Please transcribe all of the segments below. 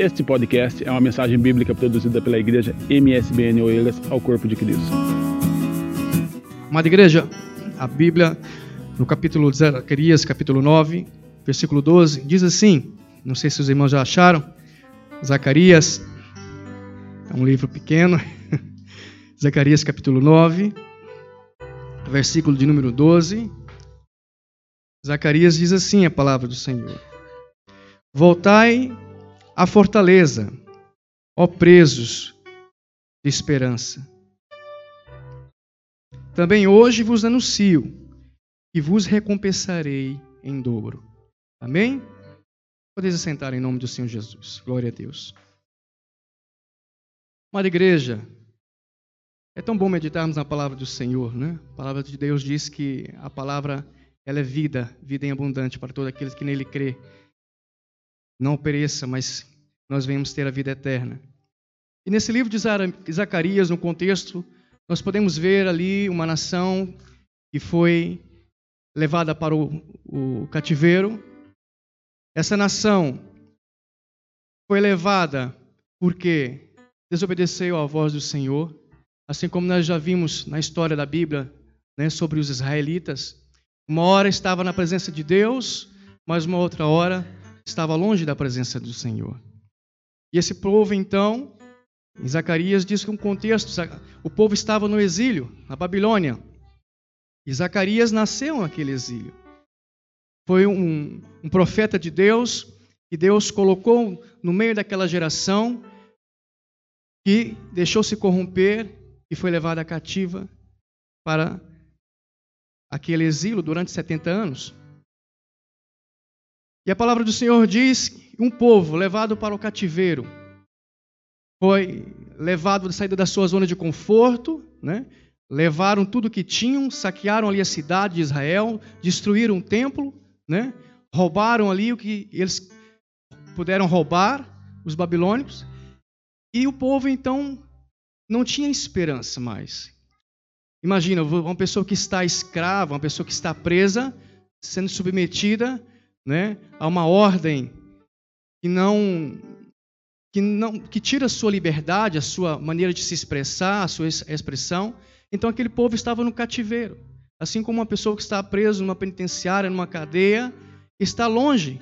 Este podcast é uma mensagem bíblica produzida pela igreja MSBN Oeiras ao Corpo de Cristo. Amada igreja, a Bíblia, no capítulo de Zacarias, capítulo 9, versículo 12, diz assim: não sei se os irmãos já acharam, Zacarias, é um livro pequeno, Zacarias, capítulo 9, versículo de número 12. Zacarias diz assim a palavra do Senhor: Voltai a fortaleza, ó presos de esperança. Também hoje vos anuncio que vos recompensarei em dobro. Amém? Podeis assentar em nome do Senhor Jesus. Glória a Deus. Amada igreja, é tão bom meditarmos na palavra do Senhor, né? A palavra de Deus diz que a palavra ela é vida, vida em abundante para todos aqueles que nele crê. Não pereça, mas nós venhamos ter a vida eterna. E nesse livro de Zacarias, no contexto, nós podemos ver ali uma nação que foi levada para o, o cativeiro. Essa nação foi levada porque desobedeceu à voz do Senhor, assim como nós já vimos na história da Bíblia né, sobre os israelitas. Uma hora estava na presença de Deus, mas uma outra hora estava longe da presença do Senhor. E esse povo, então, em Zacarias diz que um contexto, o povo estava no exílio, na Babilônia. E Zacarias nasceu naquele exílio. Foi um, um profeta de Deus que Deus colocou no meio daquela geração que deixou-se corromper e foi levada cativa para aquele exílio durante 70 anos. E a palavra do Senhor diz um povo levado para o cativeiro foi levado da saída da sua zona de conforto, né? levaram tudo que tinham, saquearam ali a cidade de Israel, destruíram o templo, né? roubaram ali o que eles puderam roubar, os babilônicos, e o povo então não tinha esperança mais. Imagina, uma pessoa que está escrava, uma pessoa que está presa, sendo submetida né, a uma ordem que não que não que tira a sua liberdade, a sua maneira de se expressar, a sua expressão. Então aquele povo estava no cativeiro, assim como uma pessoa que está presa numa penitenciária, numa cadeia, está longe,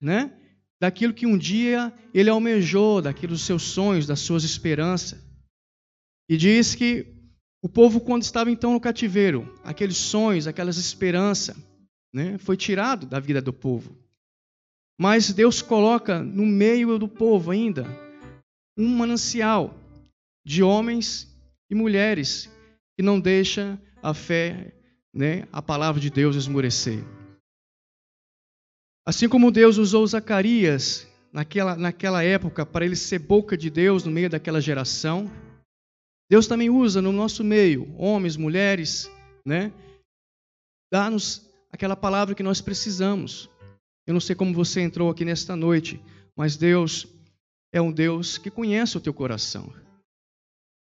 né, daquilo que um dia ele almejou, daquilo dos seus sonhos, das suas esperanças. E diz que o povo quando estava então no cativeiro, aqueles sonhos, aquelas esperanças, né, foi tirado da vida do povo. Mas Deus coloca no meio do povo ainda um manancial de homens e mulheres que não deixa a fé, né, a palavra de Deus esmorecer. Assim como Deus usou Zacarias naquela, naquela época para ele ser boca de Deus no meio daquela geração, Deus também usa no nosso meio homens, mulheres, né, dá-nos aquela palavra que nós precisamos. Eu não sei como você entrou aqui nesta noite, mas Deus é um Deus que conhece o teu coração.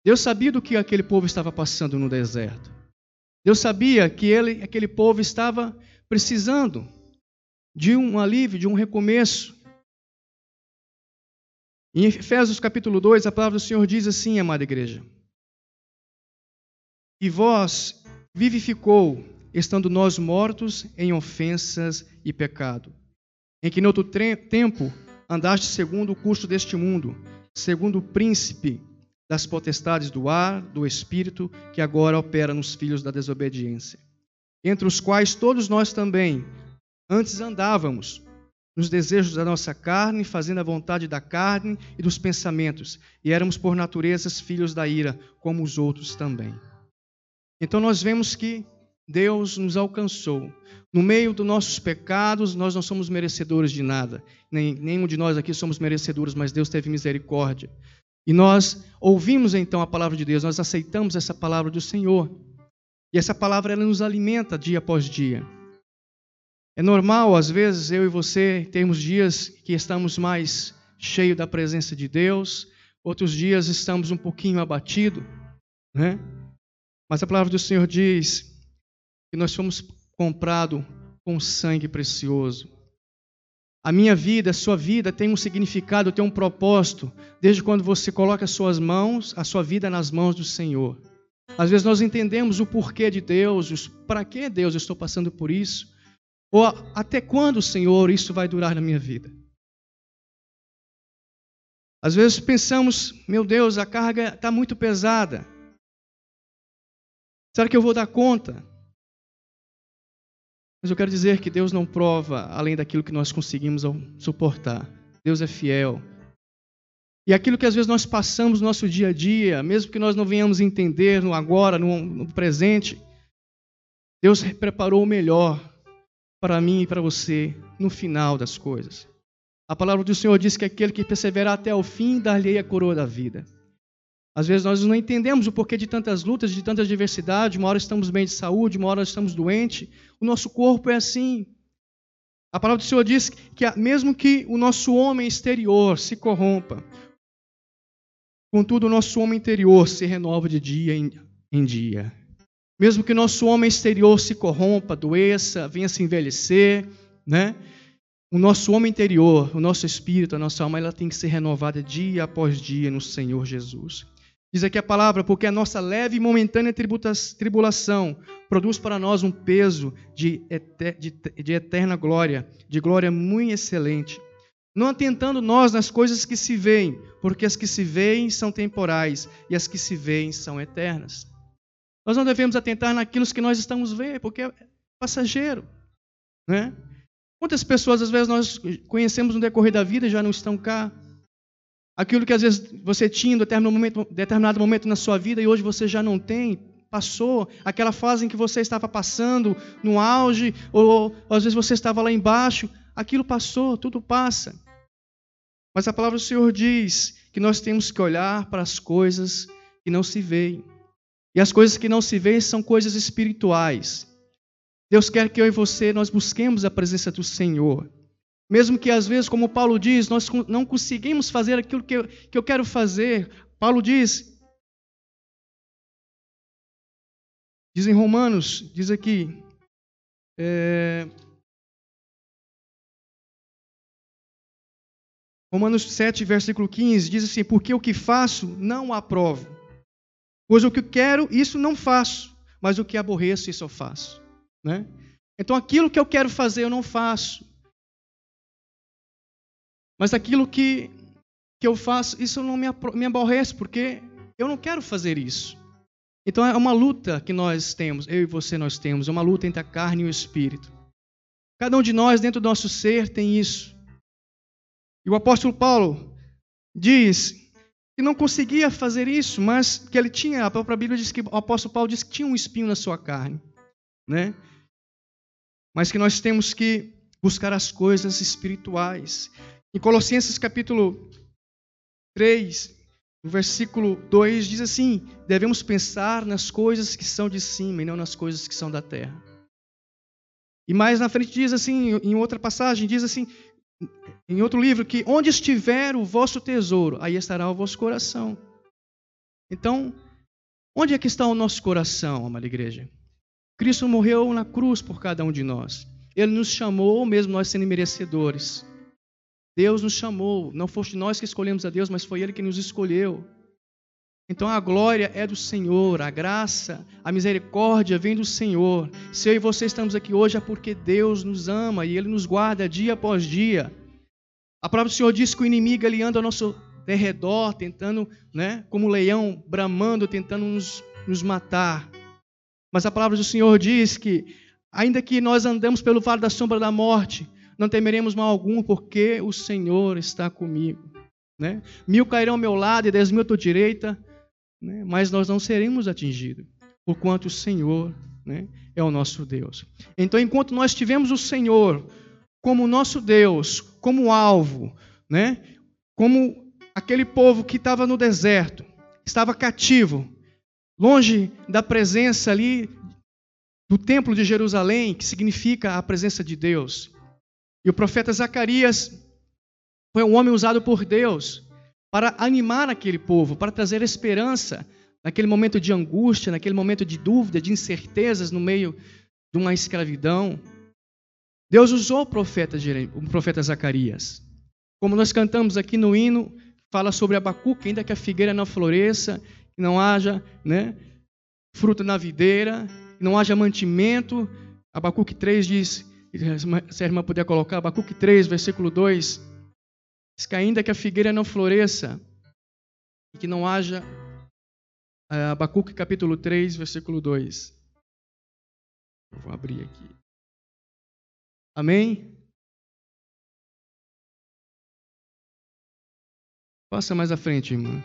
Deus sabia do que aquele povo estava passando no deserto. Deus sabia que ele, aquele povo estava precisando de um alívio, de um recomeço. Em Efésios capítulo 2, a palavra do Senhor diz assim, amada igreja: E vós vivificou estando nós mortos em ofensas e pecado, em que no outro tempo andaste segundo o curso deste mundo, segundo o príncipe das potestades do ar, do espírito, que agora opera nos filhos da desobediência, entre os quais todos nós também antes andávamos nos desejos da nossa carne, fazendo a vontade da carne e dos pensamentos, e éramos por natureza filhos da ira, como os outros também. Então nós vemos que Deus nos alcançou. No meio dos nossos pecados, nós não somos merecedores de nada. Nem, nenhum de nós aqui somos merecedores, mas Deus teve misericórdia. E nós ouvimos então a palavra de Deus, nós aceitamos essa palavra do Senhor. E essa palavra ela nos alimenta dia após dia. É normal, às vezes, eu e você termos dias que estamos mais cheios da presença de Deus, outros dias estamos um pouquinho abatidos, né? Mas a palavra do Senhor diz que nós fomos comprados com sangue precioso. A minha vida, a sua vida tem um significado, tem um propósito, desde quando você coloca as suas mãos, a sua vida nas mãos do Senhor. Às vezes nós entendemos o porquê de Deus, para que Deus eu estou passando por isso, ou até quando, Senhor, isso vai durar na minha vida. Às vezes pensamos, meu Deus, a carga está muito pesada. Será que eu vou dar conta? Mas eu quero dizer que Deus não prova além daquilo que nós conseguimos suportar. Deus é fiel. E aquilo que às vezes nós passamos no nosso dia a dia, mesmo que nós não venhamos entender no agora, no, no presente, Deus preparou o melhor para mim e para você no final das coisas. A palavra do Senhor diz que aquele que perseverar até o fim, dar-lhe a coroa da vida. Às vezes nós não entendemos o porquê de tantas lutas, de tantas diversidades. Uma hora estamos bem de saúde, uma hora estamos doentes. O nosso corpo é assim. A palavra do Senhor diz que mesmo que o nosso homem exterior se corrompa, contudo o nosso homem interior se renova de dia em dia. Mesmo que o nosso homem exterior se corrompa, doeça, venha se envelhecer, né? O nosso homem interior, o nosso espírito, a nossa alma, ela tem que ser renovada dia após dia no Senhor Jesus. Diz aqui a palavra, porque a nossa leve e momentânea tribulação produz para nós um peso de, de eterna glória, de glória muito excelente. Não atentando nós nas coisas que se veem, porque as que se veem são temporais e as que se veem são eternas. Nós não devemos atentar naquilo que nós estamos vendo, porque é passageiro. Né? Quantas pessoas às vezes nós conhecemos no decorrer da vida e já não estão cá? Aquilo que às vezes você tinha em determinado momento, determinado momento na sua vida e hoje você já não tem, passou. Aquela fase em que você estava passando no auge, ou, ou às vezes você estava lá embaixo, aquilo passou, tudo passa. Mas a palavra do Senhor diz que nós temos que olhar para as coisas que não se veem. E as coisas que não se veem são coisas espirituais. Deus quer que eu e você nós busquemos a presença do Senhor. Mesmo que às vezes, como Paulo diz, nós não conseguimos fazer aquilo que eu, que eu quero fazer. Paulo diz, diz em Romanos, diz aqui, é, Romanos 7, versículo 15, diz assim: Porque o que faço não aprovo. Pois o que quero, isso não faço, mas o que aborreço, isso eu faço. Né? Então aquilo que eu quero fazer, eu não faço. Mas aquilo que, que eu faço, isso não me, me aborrece, porque eu não quero fazer isso. Então é uma luta que nós temos, eu e você nós temos, é uma luta entre a carne e o espírito. Cada um de nós, dentro do nosso ser, tem isso. E o apóstolo Paulo diz que não conseguia fazer isso, mas que ele tinha, a própria Bíblia diz que o apóstolo Paulo diz que tinha um espinho na sua carne, né? Mas que nós temos que buscar as coisas espirituais. Em Colossenses capítulo 3, no versículo 2, diz assim: devemos pensar nas coisas que são de cima e não nas coisas que são da terra. E mais na frente diz assim, em outra passagem, diz assim, em outro livro, que onde estiver o vosso tesouro, aí estará o vosso coração. Então, onde é que está o nosso coração, amada igreja? Cristo morreu na cruz por cada um de nós. Ele nos chamou, mesmo nós sendo merecedores. Deus nos chamou, não foste nós que escolhemos a Deus, mas foi Ele que nos escolheu. Então a glória é do Senhor, a graça, a misericórdia vem do Senhor. Se eu e você estamos aqui hoje é porque Deus nos ama e Ele nos guarda dia após dia. A do Senhor diz que o inimigo ele anda ao nosso derredor, tentando, né, como um leão, bramando, tentando nos, nos matar. Mas a palavra do Senhor diz que, ainda que nós andemos pelo vale da sombra da morte, não temeremos mal algum, porque o Senhor está comigo. Né? Mil cairão ao meu lado e dez mil à tua direita, né? mas nós não seremos atingidos, porquanto o Senhor né, é o nosso Deus. Então, enquanto nós tivemos o Senhor como nosso Deus, como alvo, né, como aquele povo que estava no deserto, estava cativo, longe da presença ali do templo de Jerusalém, que significa a presença de Deus. E o profeta Zacarias foi um homem usado por Deus para animar aquele povo, para trazer esperança naquele momento de angústia, naquele momento de dúvida, de incertezas no meio de uma escravidão. Deus usou o profeta, o profeta Zacarias. Como nós cantamos aqui no hino, fala sobre Abacuque, ainda que a figueira não floresça, que não haja né, fruto na videira, que não haja mantimento. Abacuque 3 diz, se a irmã puder colocar, Abacuque 3, versículo 2, diz que ainda que a figueira não floresça, e que não haja, é, Abacuque capítulo 3, versículo 2. Eu vou abrir aqui. Amém? Passa mais à frente, irmã.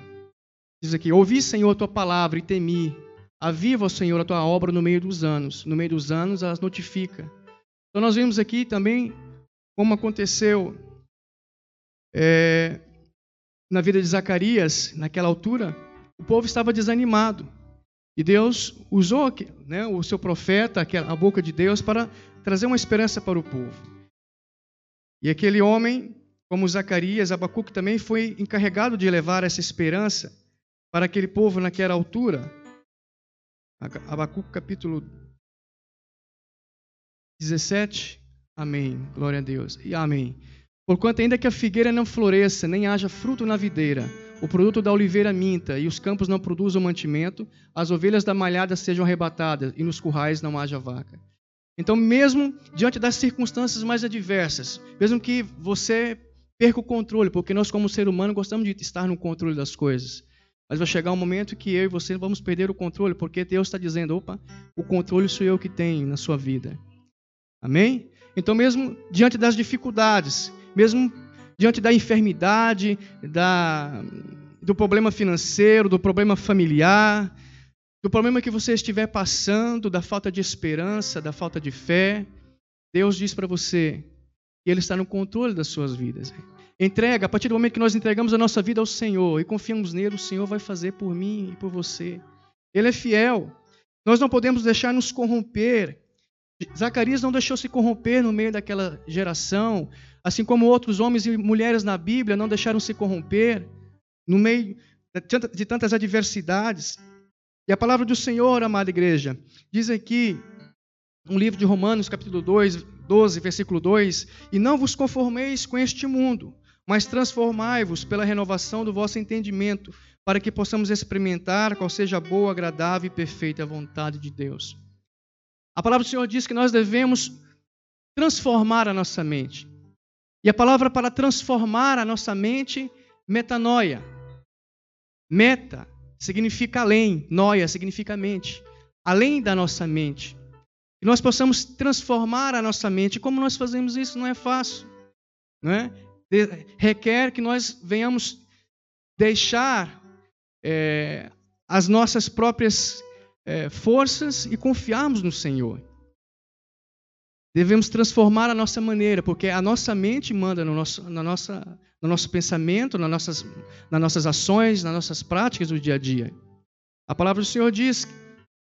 Diz aqui: Ouvi, Senhor, tua palavra e temi. Aviva, Senhor, a tua obra no meio dos anos. No meio dos anos, elas notifica. Então, nós vimos aqui também como aconteceu é, na vida de Zacarias, naquela altura. O povo estava desanimado. E Deus usou né, o seu profeta, a boca de Deus, para trazer uma esperança para o povo. E aquele homem como Zacarias, Abacuque também foi encarregado de levar essa esperança para aquele povo naquela altura. Abacuque capítulo 17. Amém. Glória a Deus. E amém. Porquanto ainda que a figueira não floresça, nem haja fruto na videira, o produto da oliveira minta, e os campos não produzam mantimento, as ovelhas da malhada sejam arrebatadas, e nos currais não haja vaca. Então, mesmo diante das circunstâncias mais adversas, mesmo que você perca o controle, porque nós, como ser humano, gostamos de estar no controle das coisas. Mas vai chegar um momento que eu e você vamos perder o controle, porque Deus está dizendo: opa, o controle sou eu que tenho na sua vida. Amém? Então, mesmo diante das dificuldades, mesmo diante da enfermidade, da, do problema financeiro, do problema familiar, do problema que você estiver passando, da falta de esperança, da falta de fé, Deus diz para você que Ele está no controle das suas vidas. Entrega, a partir do momento que nós entregamos a nossa vida ao Senhor e confiamos nele, o Senhor vai fazer por mim e por você. Ele é fiel. Nós não podemos deixar nos corromper. Zacarias não deixou se corromper no meio daquela geração, assim como outros homens e mulheres na Bíblia não deixaram se corromper no meio de tantas adversidades. E a palavra do Senhor, amada igreja, diz aqui, no livro de Romanos, capítulo 2, 12, versículo 2: E não vos conformeis com este mundo, mas transformai-vos pela renovação do vosso entendimento, para que possamos experimentar qual seja a boa, agradável e perfeita vontade de Deus. A palavra do Senhor diz que nós devemos transformar a nossa mente. E a palavra para transformar a nossa mente, metanoia. Meta significa além, noia significa mente. Além da nossa mente. Que nós possamos transformar a nossa mente. Como nós fazemos isso não é fácil. Não é? requer que nós venhamos deixar é, as nossas próprias é, forças e confiarmos no Senhor. Devemos transformar a nossa maneira, porque a nossa mente manda no nosso, na nossa, no nosso pensamento, nas nossas, nas nossas ações, nas nossas práticas do dia a dia. A palavra do Senhor diz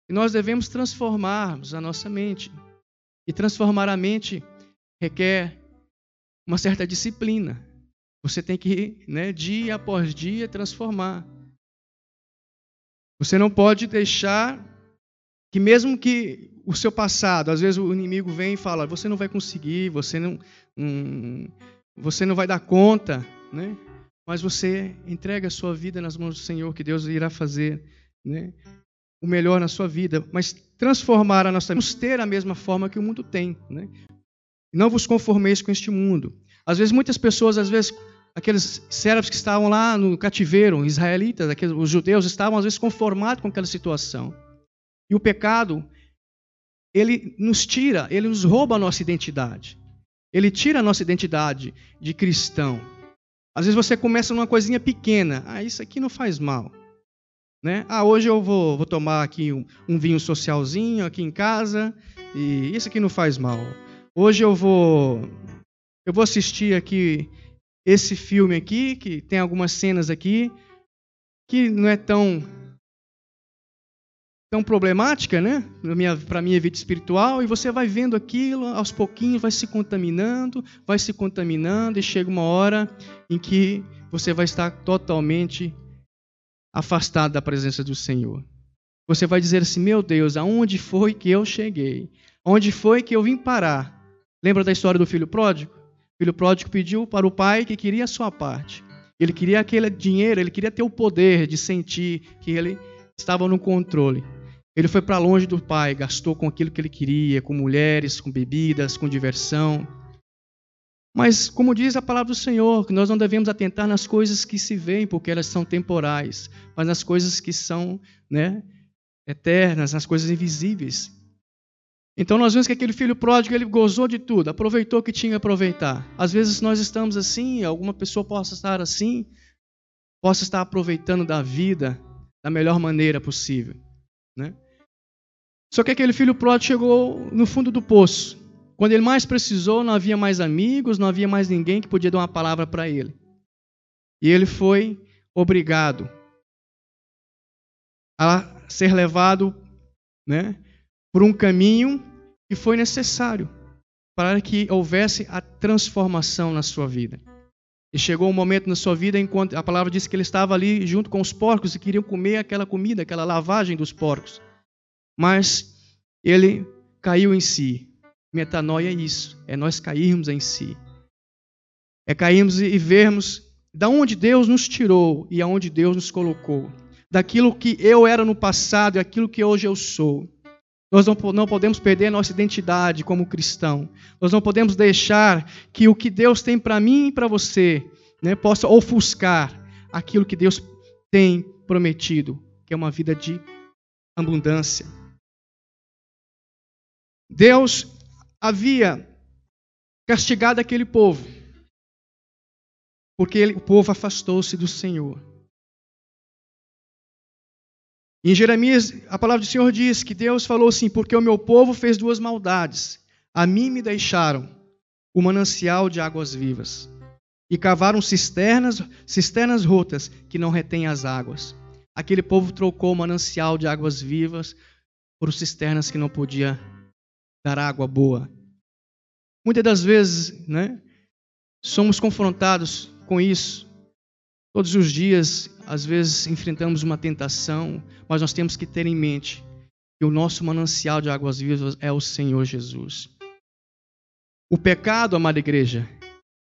que nós devemos transformarmos a nossa mente. E transformar a mente requer uma certa disciplina. Você tem que, né, dia após dia, transformar. Você não pode deixar que, mesmo que o seu passado, às vezes o inimigo vem e fala: você não vai conseguir, você não, hum, você não vai dar conta, né? Mas você entrega a sua vida nas mãos do Senhor, que Deus irá fazer, né? O melhor na sua vida, mas transformar a nossa vida, ter a mesma forma que o mundo tem, né? Não vos conformeis com este mundo. Às vezes, muitas pessoas, às vezes, aqueles servos que estavam lá no cativeiro, israelitas, aqueles, os judeus, estavam, às vezes, conformados com aquela situação. E o pecado, ele nos tira, ele nos rouba a nossa identidade. Ele tira a nossa identidade de cristão. Às vezes você começa numa coisinha pequena. Ah, isso aqui não faz mal. Né? Ah, hoje eu vou, vou tomar aqui um, um vinho socialzinho aqui em casa e isso aqui não faz mal. Hoje eu vou eu vou assistir aqui esse filme aqui que tem algumas cenas aqui que não é tão tão problemática, né? Para a minha vida espiritual, e você vai vendo aquilo, aos pouquinhos vai se contaminando, vai se contaminando, e chega uma hora em que você vai estar totalmente afastado da presença do Senhor. Você vai dizer assim: Meu Deus, aonde foi que eu cheguei? Onde foi que eu vim parar? Lembra da história do filho pródigo? Filho pródigo pediu para o pai que queria a sua parte. Ele queria aquele dinheiro, ele queria ter o poder de sentir que ele estava no controle. Ele foi para longe do pai, gastou com aquilo que ele queria, com mulheres, com bebidas, com diversão. Mas, como diz a palavra do Senhor, que nós não devemos atentar nas coisas que se veem, porque elas são temporais, mas nas coisas que são né, eternas, nas coisas invisíveis. Então nós vemos que aquele filho pródigo, ele gozou de tudo, aproveitou o que tinha a aproveitar. Às vezes nós estamos assim, alguma pessoa possa estar assim, possa estar aproveitando da vida da melhor maneira possível. Né? Só que aquele filho pródigo chegou no fundo do poço. Quando ele mais precisou, não havia mais amigos, não havia mais ninguém que podia dar uma palavra para ele. E ele foi obrigado a ser levado né, por um caminho que foi necessário para que houvesse a transformação na sua vida. E chegou um momento na sua vida enquanto a palavra diz que ele estava ali junto com os porcos e queriam comer aquela comida, aquela lavagem dos porcos. Mas ele caiu em si. Metanoia é isso, é nós cairmos em si. É cairmos e vermos da onde Deus nos tirou e aonde Deus nos colocou. Daquilo que eu era no passado e aquilo que hoje eu sou. Nós não, podemos perder nossa identidade como cristão. Nós não podemos deixar que o que Deus tem para mim e para você né, possa ofuscar aquilo que Deus tem prometido, que é uma vida de abundância. Deus havia castigado aquele povo, porque ele, o povo afastou-se do Senhor. Em Jeremias, a palavra do Senhor diz que Deus falou assim: Porque o meu povo fez duas maldades. A mim me deixaram o manancial de águas vivas e cavaram cisternas, cisternas rotas que não retêm as águas. Aquele povo trocou o manancial de águas vivas por cisternas que não podia dar água boa. Muitas das vezes, né, somos confrontados com isso. Todos os dias, às vezes, enfrentamos uma tentação, mas nós temos que ter em mente que o nosso manancial de águas vivas é o Senhor Jesus. O pecado, amada igreja,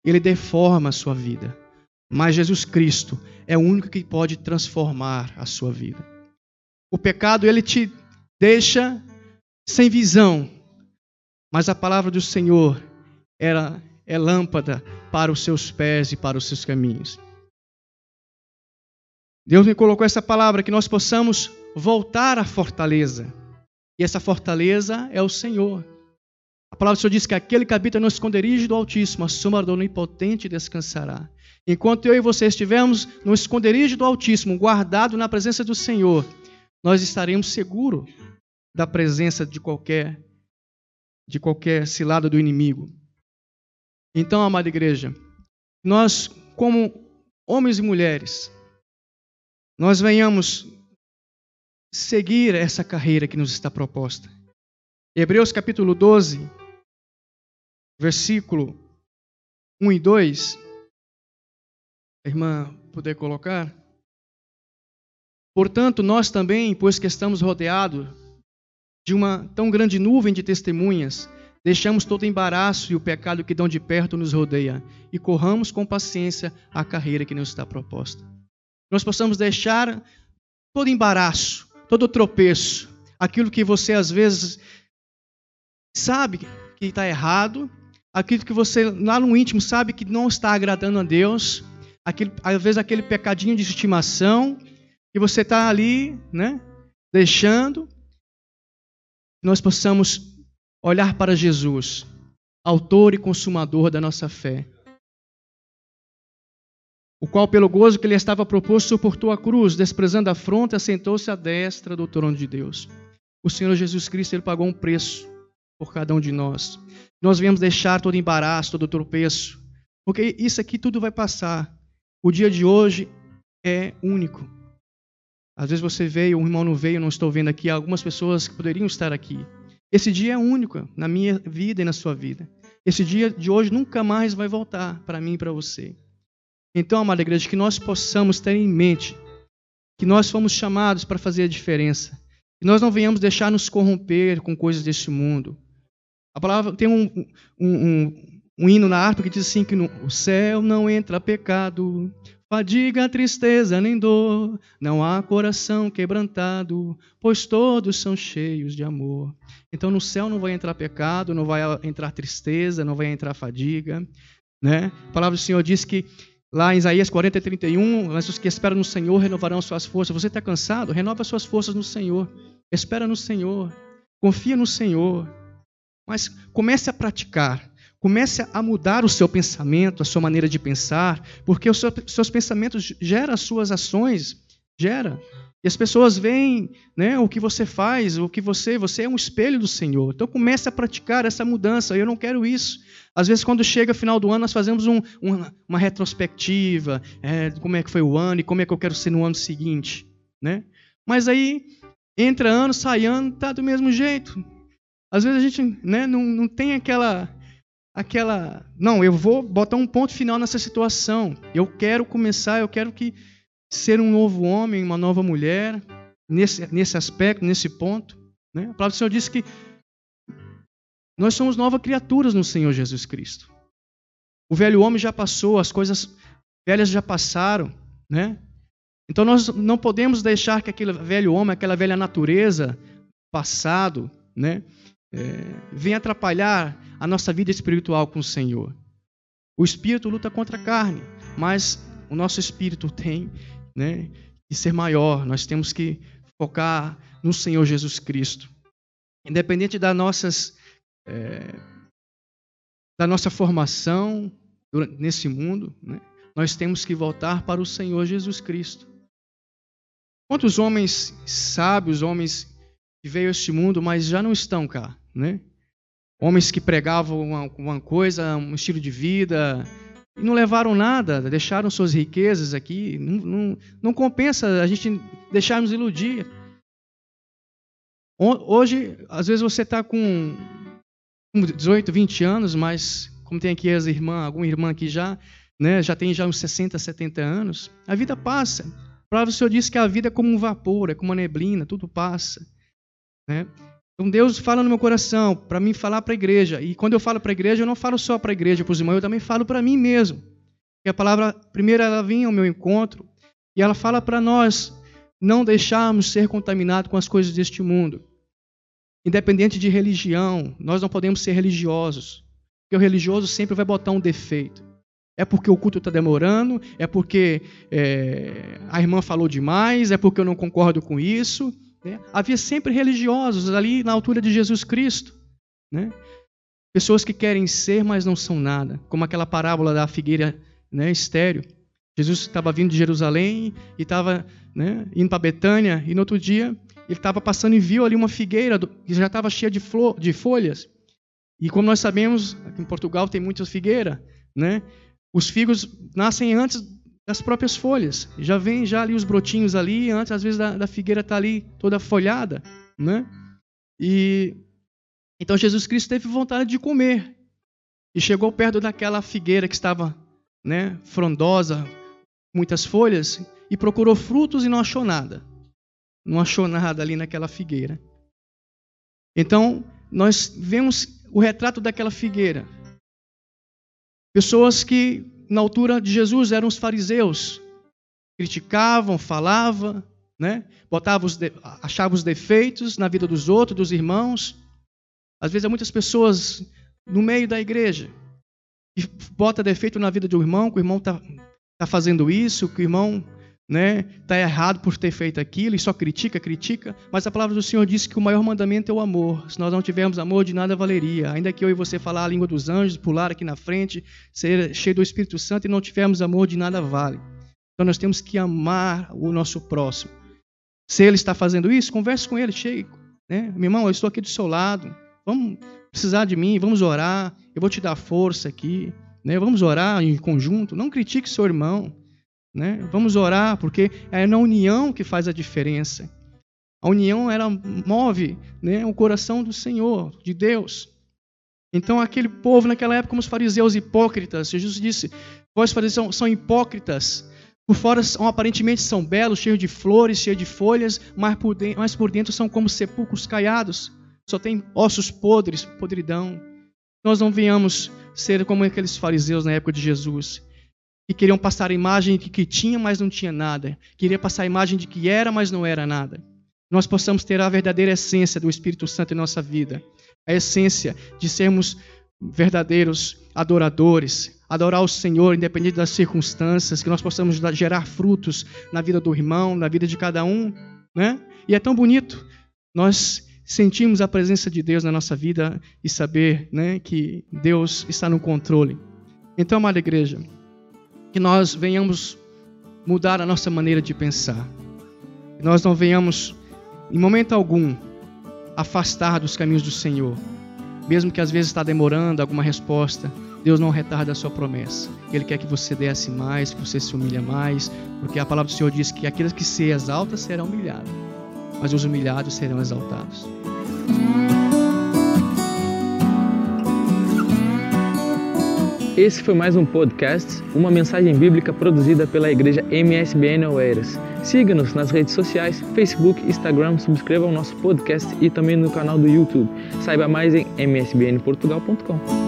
ele deforma a sua vida, mas Jesus Cristo é o único que pode transformar a sua vida. O pecado, ele te deixa sem visão, mas a palavra do Senhor era, é lâmpada para os seus pés e para os seus caminhos. Deus me colocou essa palavra que nós possamos voltar à fortaleza. E essa fortaleza é o Senhor. A palavra do Senhor diz que aquele que habita no esconderijo do Altíssimo, a sombra do Onipotente descansará. Enquanto eu e você estivermos no esconderijo do Altíssimo, guardado na presença do Senhor, nós estaremos seguros da presença de qualquer de qualquer cilada do inimigo. Então, amada igreja, nós, como homens e mulheres, nós venhamos seguir essa carreira que nos está proposta. Hebreus capítulo 12, versículo 1 e 2. A irmã puder colocar. Portanto, nós também, pois que estamos rodeados de uma tão grande nuvem de testemunhas, deixamos todo embaraço e o pecado que dão de perto nos rodeia e corramos com paciência a carreira que nos está proposta. Nós possamos deixar todo embaraço, todo tropeço, aquilo que você às vezes sabe que está errado, aquilo que você lá no íntimo sabe que não está agradando a Deus, aquele, às vezes aquele pecadinho de estimação que você está ali, né, deixando, nós possamos olhar para Jesus, autor e consumador da nossa fé, o qual, pelo gozo que lhe estava proposto, suportou a cruz, desprezando a afronta, sentou-se à destra do trono de Deus. O Senhor Jesus Cristo ele pagou um preço por cada um de nós. Nós viemos deixar todo embaraço, todo tropeço, porque isso aqui tudo vai passar. O dia de hoje é único. Às vezes você veio, um irmão não veio, não estou vendo aqui, algumas pessoas que poderiam estar aqui. Esse dia é único na minha vida e na sua vida. Esse dia de hoje nunca mais vai voltar para mim e para você. Então, amada igreja, que nós possamos ter em mente que nós fomos chamados para fazer a diferença. Que nós não venhamos deixar nos corromper com coisas deste mundo. A palavra tem um, um, um, um hino na harpa que diz assim que no o céu não entra pecado, fadiga, tristeza nem dor, não há coração quebrantado, pois todos são cheios de amor. Então no céu não vai entrar pecado, não vai entrar tristeza, não vai entrar fadiga, né? A palavra do Senhor diz que Lá em Isaías 40, 31, mas os que esperam no Senhor renovarão suas forças. Você está cansado? Renova suas forças no Senhor. Espera no Senhor. Confia no Senhor. Mas comece a praticar. Comece a mudar o seu pensamento, a sua maneira de pensar, porque os seus pensamentos geram as suas ações. Gera. E as pessoas veem né, o que você faz, o que você, você é um espelho do Senhor. Então comece a praticar essa mudança. Eu não quero isso. Às vezes, quando chega final do ano, nós fazemos um, um, uma retrospectiva, é, como é que foi o ano e como é que eu quero ser no ano seguinte. Né? Mas aí, entra ano, sai ano, tá do mesmo jeito. Às vezes a gente né, não, não tem aquela, aquela. Não, eu vou botar um ponto final nessa situação. Eu quero começar, eu quero que ser um novo homem, uma nova mulher, nesse, nesse aspecto, nesse ponto. Né? A palavra do Senhor diz que nós somos novas criaturas no Senhor Jesus Cristo. O velho homem já passou, as coisas velhas já passaram, né? Então nós não podemos deixar que aquele velho homem, aquela velha natureza, passado, né, é, venha atrapalhar a nossa vida espiritual com o Senhor. O espírito luta contra a carne, mas o nosso espírito tem né, que ser maior, nós temos que focar no Senhor Jesus Cristo. Independente das nossas, é, da nossa formação nesse mundo, né, nós temos que voltar para o Senhor Jesus Cristo. Quantos homens sábios, homens que veio a este mundo, mas já não estão cá, né? Homens que pregavam uma, uma coisa, um estilo de vida, e não levaram nada, deixaram suas riquezas aqui. Não, não, não compensa a gente deixarmos iludir. Hoje, às vezes você está com 18, 20 anos, mas como tem aqui as irmãs, alguma irmã aqui já, né, já tem já uns 60, 70 anos, a vida passa. A palavra do Senhor diz que a vida é como um vapor, é como uma neblina, tudo passa. Né? Então Deus fala no meu coração para mim falar para a igreja. E quando eu falo para a igreja, eu não falo só para a igreja, para os irmãos, eu também falo para mim mesmo. E a palavra, primeiro, ela vinha ao meu encontro e ela fala para nós não deixarmos ser contaminados com as coisas deste mundo. Independente de religião, nós não podemos ser religiosos. Porque o religioso sempre vai botar um defeito. É porque o culto está demorando, é porque é, a irmã falou demais, é porque eu não concordo com isso. Né? Havia sempre religiosos ali na altura de Jesus Cristo. Né? Pessoas que querem ser, mas não são nada. Como aquela parábola da figueira né, estéreo. Jesus estava vindo de Jerusalém e estava né, indo para Betânia, e no outro dia ele estava passando e viu ali uma figueira que já estava cheia de, flor, de folhas. E como nós sabemos, aqui em Portugal tem muitas figueiras, né? Os figos nascem antes das próprias folhas. Já vem já ali os brotinhos ali, antes às vezes da, da figueira está ali toda folhada, né? E então Jesus Cristo teve vontade de comer e chegou perto daquela figueira que estava, né, frondosa, muitas folhas e procurou frutos e não achou nada. Não achou nada ali naquela figueira. Então, nós vemos o retrato daquela figueira. Pessoas que na altura de Jesus eram os fariseus. Criticavam, falavam, né? Botavam os de... achavam os defeitos na vida dos outros, dos irmãos. Às vezes há muitas pessoas no meio da igreja que bota defeito na vida do irmão, que o irmão está tá fazendo isso, que o irmão né, tá errado por ter feito aquilo e só critica, critica, mas a palavra do Senhor diz que o maior mandamento é o amor. Se nós não tivermos amor, de nada valeria. Ainda que eu e você falar a língua dos anjos, pular aqui na frente, ser cheio do Espírito Santo e não tivermos amor, de nada vale. Então nós temos que amar o nosso próximo. Se ele está fazendo isso, converse com ele, chegue, né? Meu irmão, eu estou aqui do seu lado. Vamos precisar de mim, vamos orar. Eu vou te dar força aqui, né? Vamos orar em conjunto. Não critique seu irmão. Né? Vamos orar, porque é na união que faz a diferença. A união ela move né, o coração do Senhor, de Deus. Então, aquele povo naquela época, como os fariseus hipócritas, Jesus disse: Vós fariseus são hipócritas. Por fora são, aparentemente são belos, cheios de flores, cheios de folhas, mas por, dentro, mas por dentro são como sepulcros caiados. só tem ossos podres, podridão. Nós não venhamos ser como aqueles fariseus na época de Jesus, que queriam passar a imagem de que tinha, mas não tinha nada. Queria passar a imagem de que era, mas não era nada. Nós possamos ter a verdadeira essência do Espírito Santo em nossa vida. A essência de sermos verdadeiros adoradores, adorar o Senhor independente das circunstâncias, que nós possamos gerar frutos na vida do irmão, na vida de cada um, né? E é tão bonito nós sentimos a presença de Deus na nossa vida e saber, né, que Deus está no controle. Então, amada igreja, que nós venhamos mudar a nossa maneira de pensar. Que nós não venhamos em momento algum afastar dos caminhos do Senhor mesmo que às vezes está demorando alguma resposta, Deus não retarda a sua promessa. Ele quer que você desce mais, que você se humilhe mais, porque a palavra do Senhor diz que aqueles que se exaltam serão humilhados, mas os humilhados serão exaltados. Esse foi mais um podcast, uma mensagem bíblica produzida pela igreja MSBN Oeiras. Siga-nos nas redes sociais, Facebook, Instagram, subscreva o nosso podcast e também no canal do YouTube. Saiba mais em msbnportugal.com.